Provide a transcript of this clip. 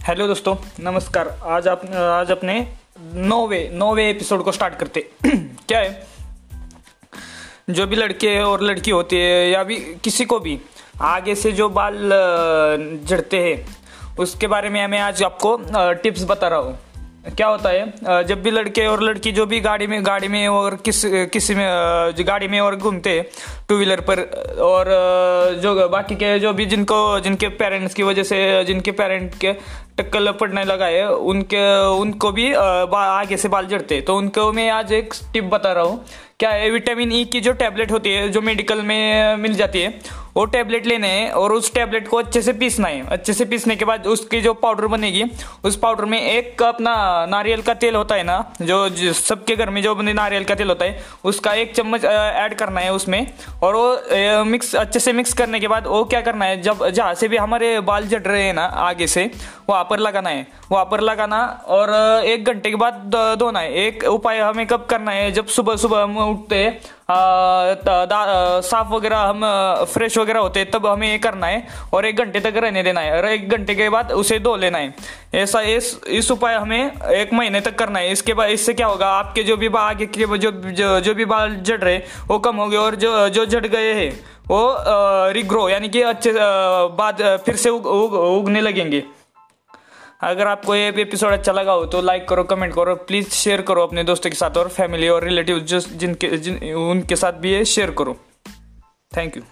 Hello दोस्तों। नमस्कार। आज आप, आज अपने नौवे नौवे एपिसोड को स्टार्ट करते क्या है? जो भी लड़के और लड़की होती है या भी किसी को भी, आगे से जो बाल जड़ते हैं, उसके बारे में मैं आज आपको टिप्स बता रहा हूँ। क्या होता है? जब भी लड़के और लड़की जो भी गाड़ी में गाड़ी में और किस, किसी में गाड़ी में और घूमते टू व्हीलर पर, और जो बाकी के जो भी जिनको, जिनके पेरेंट्स की वजह से, जिनके पेरेंट के टक्कल पड़ने लगा है। उनके, उनको भी आगे से बाल जड़ते। तो उनको मैं आज एक टिप बता रहा हूँ। क्या है, विटामिन ई e की जो टैबलेट होती है, जो मेडिकल में मिल जाती है, वो टैबलेट लेने हैं और उस टैबलेट को अच्छे से पीसना है। अच्छे से पीसने के बाद उसकी जो पाउडर बनेगी, उस पाउडर में एक अपना नारियल का तेल होता है ना, जो सबके घर में जो बने नारियल का तेल होता है, उसका एक चम्मच ऐड करना है उसमें। और वो मिक्स अच्छे से मिक्स करने के बाद वो क्या करना है, जब, जहाँ से भी हमारे बाल जड़ रहे हैं ना, आगे से, वहाँ पर लगाना है। वहाँ पर लगाना और एक घंटे के बाद धोना है। एक उपाय हमें कब करना है। जब सुबह सुबह हम उठते साफ़ वगैरह हम फ्रेश वगैरह होते तब हमें ये करना है और एक घंटे तक रहने देना है। और एक घंटे के बाद उसे धो लेना है। ऐसा इस इस उपाय हमें एक महीने तक करना है। इसके बाद इससे क्या होगा? आपके जो भी आगे के जो, जो भी बाल जड़ रहे वो कम हो गए और जो जो जड़ गए हैं वो रिग्रो यानी कि अच्छे बाद फिर से उग, उग, उगने लगेंगे। अगर आपको ये एपिसोड अच्छा लगा हो तो लाइक करो कमेंट करो प्लीज़ शेयर करो अपने दोस्तों के साथ और फैमिली और रिलेटिव जो जिनके जिन उनके साथ भी ये शेयर करो। Thank you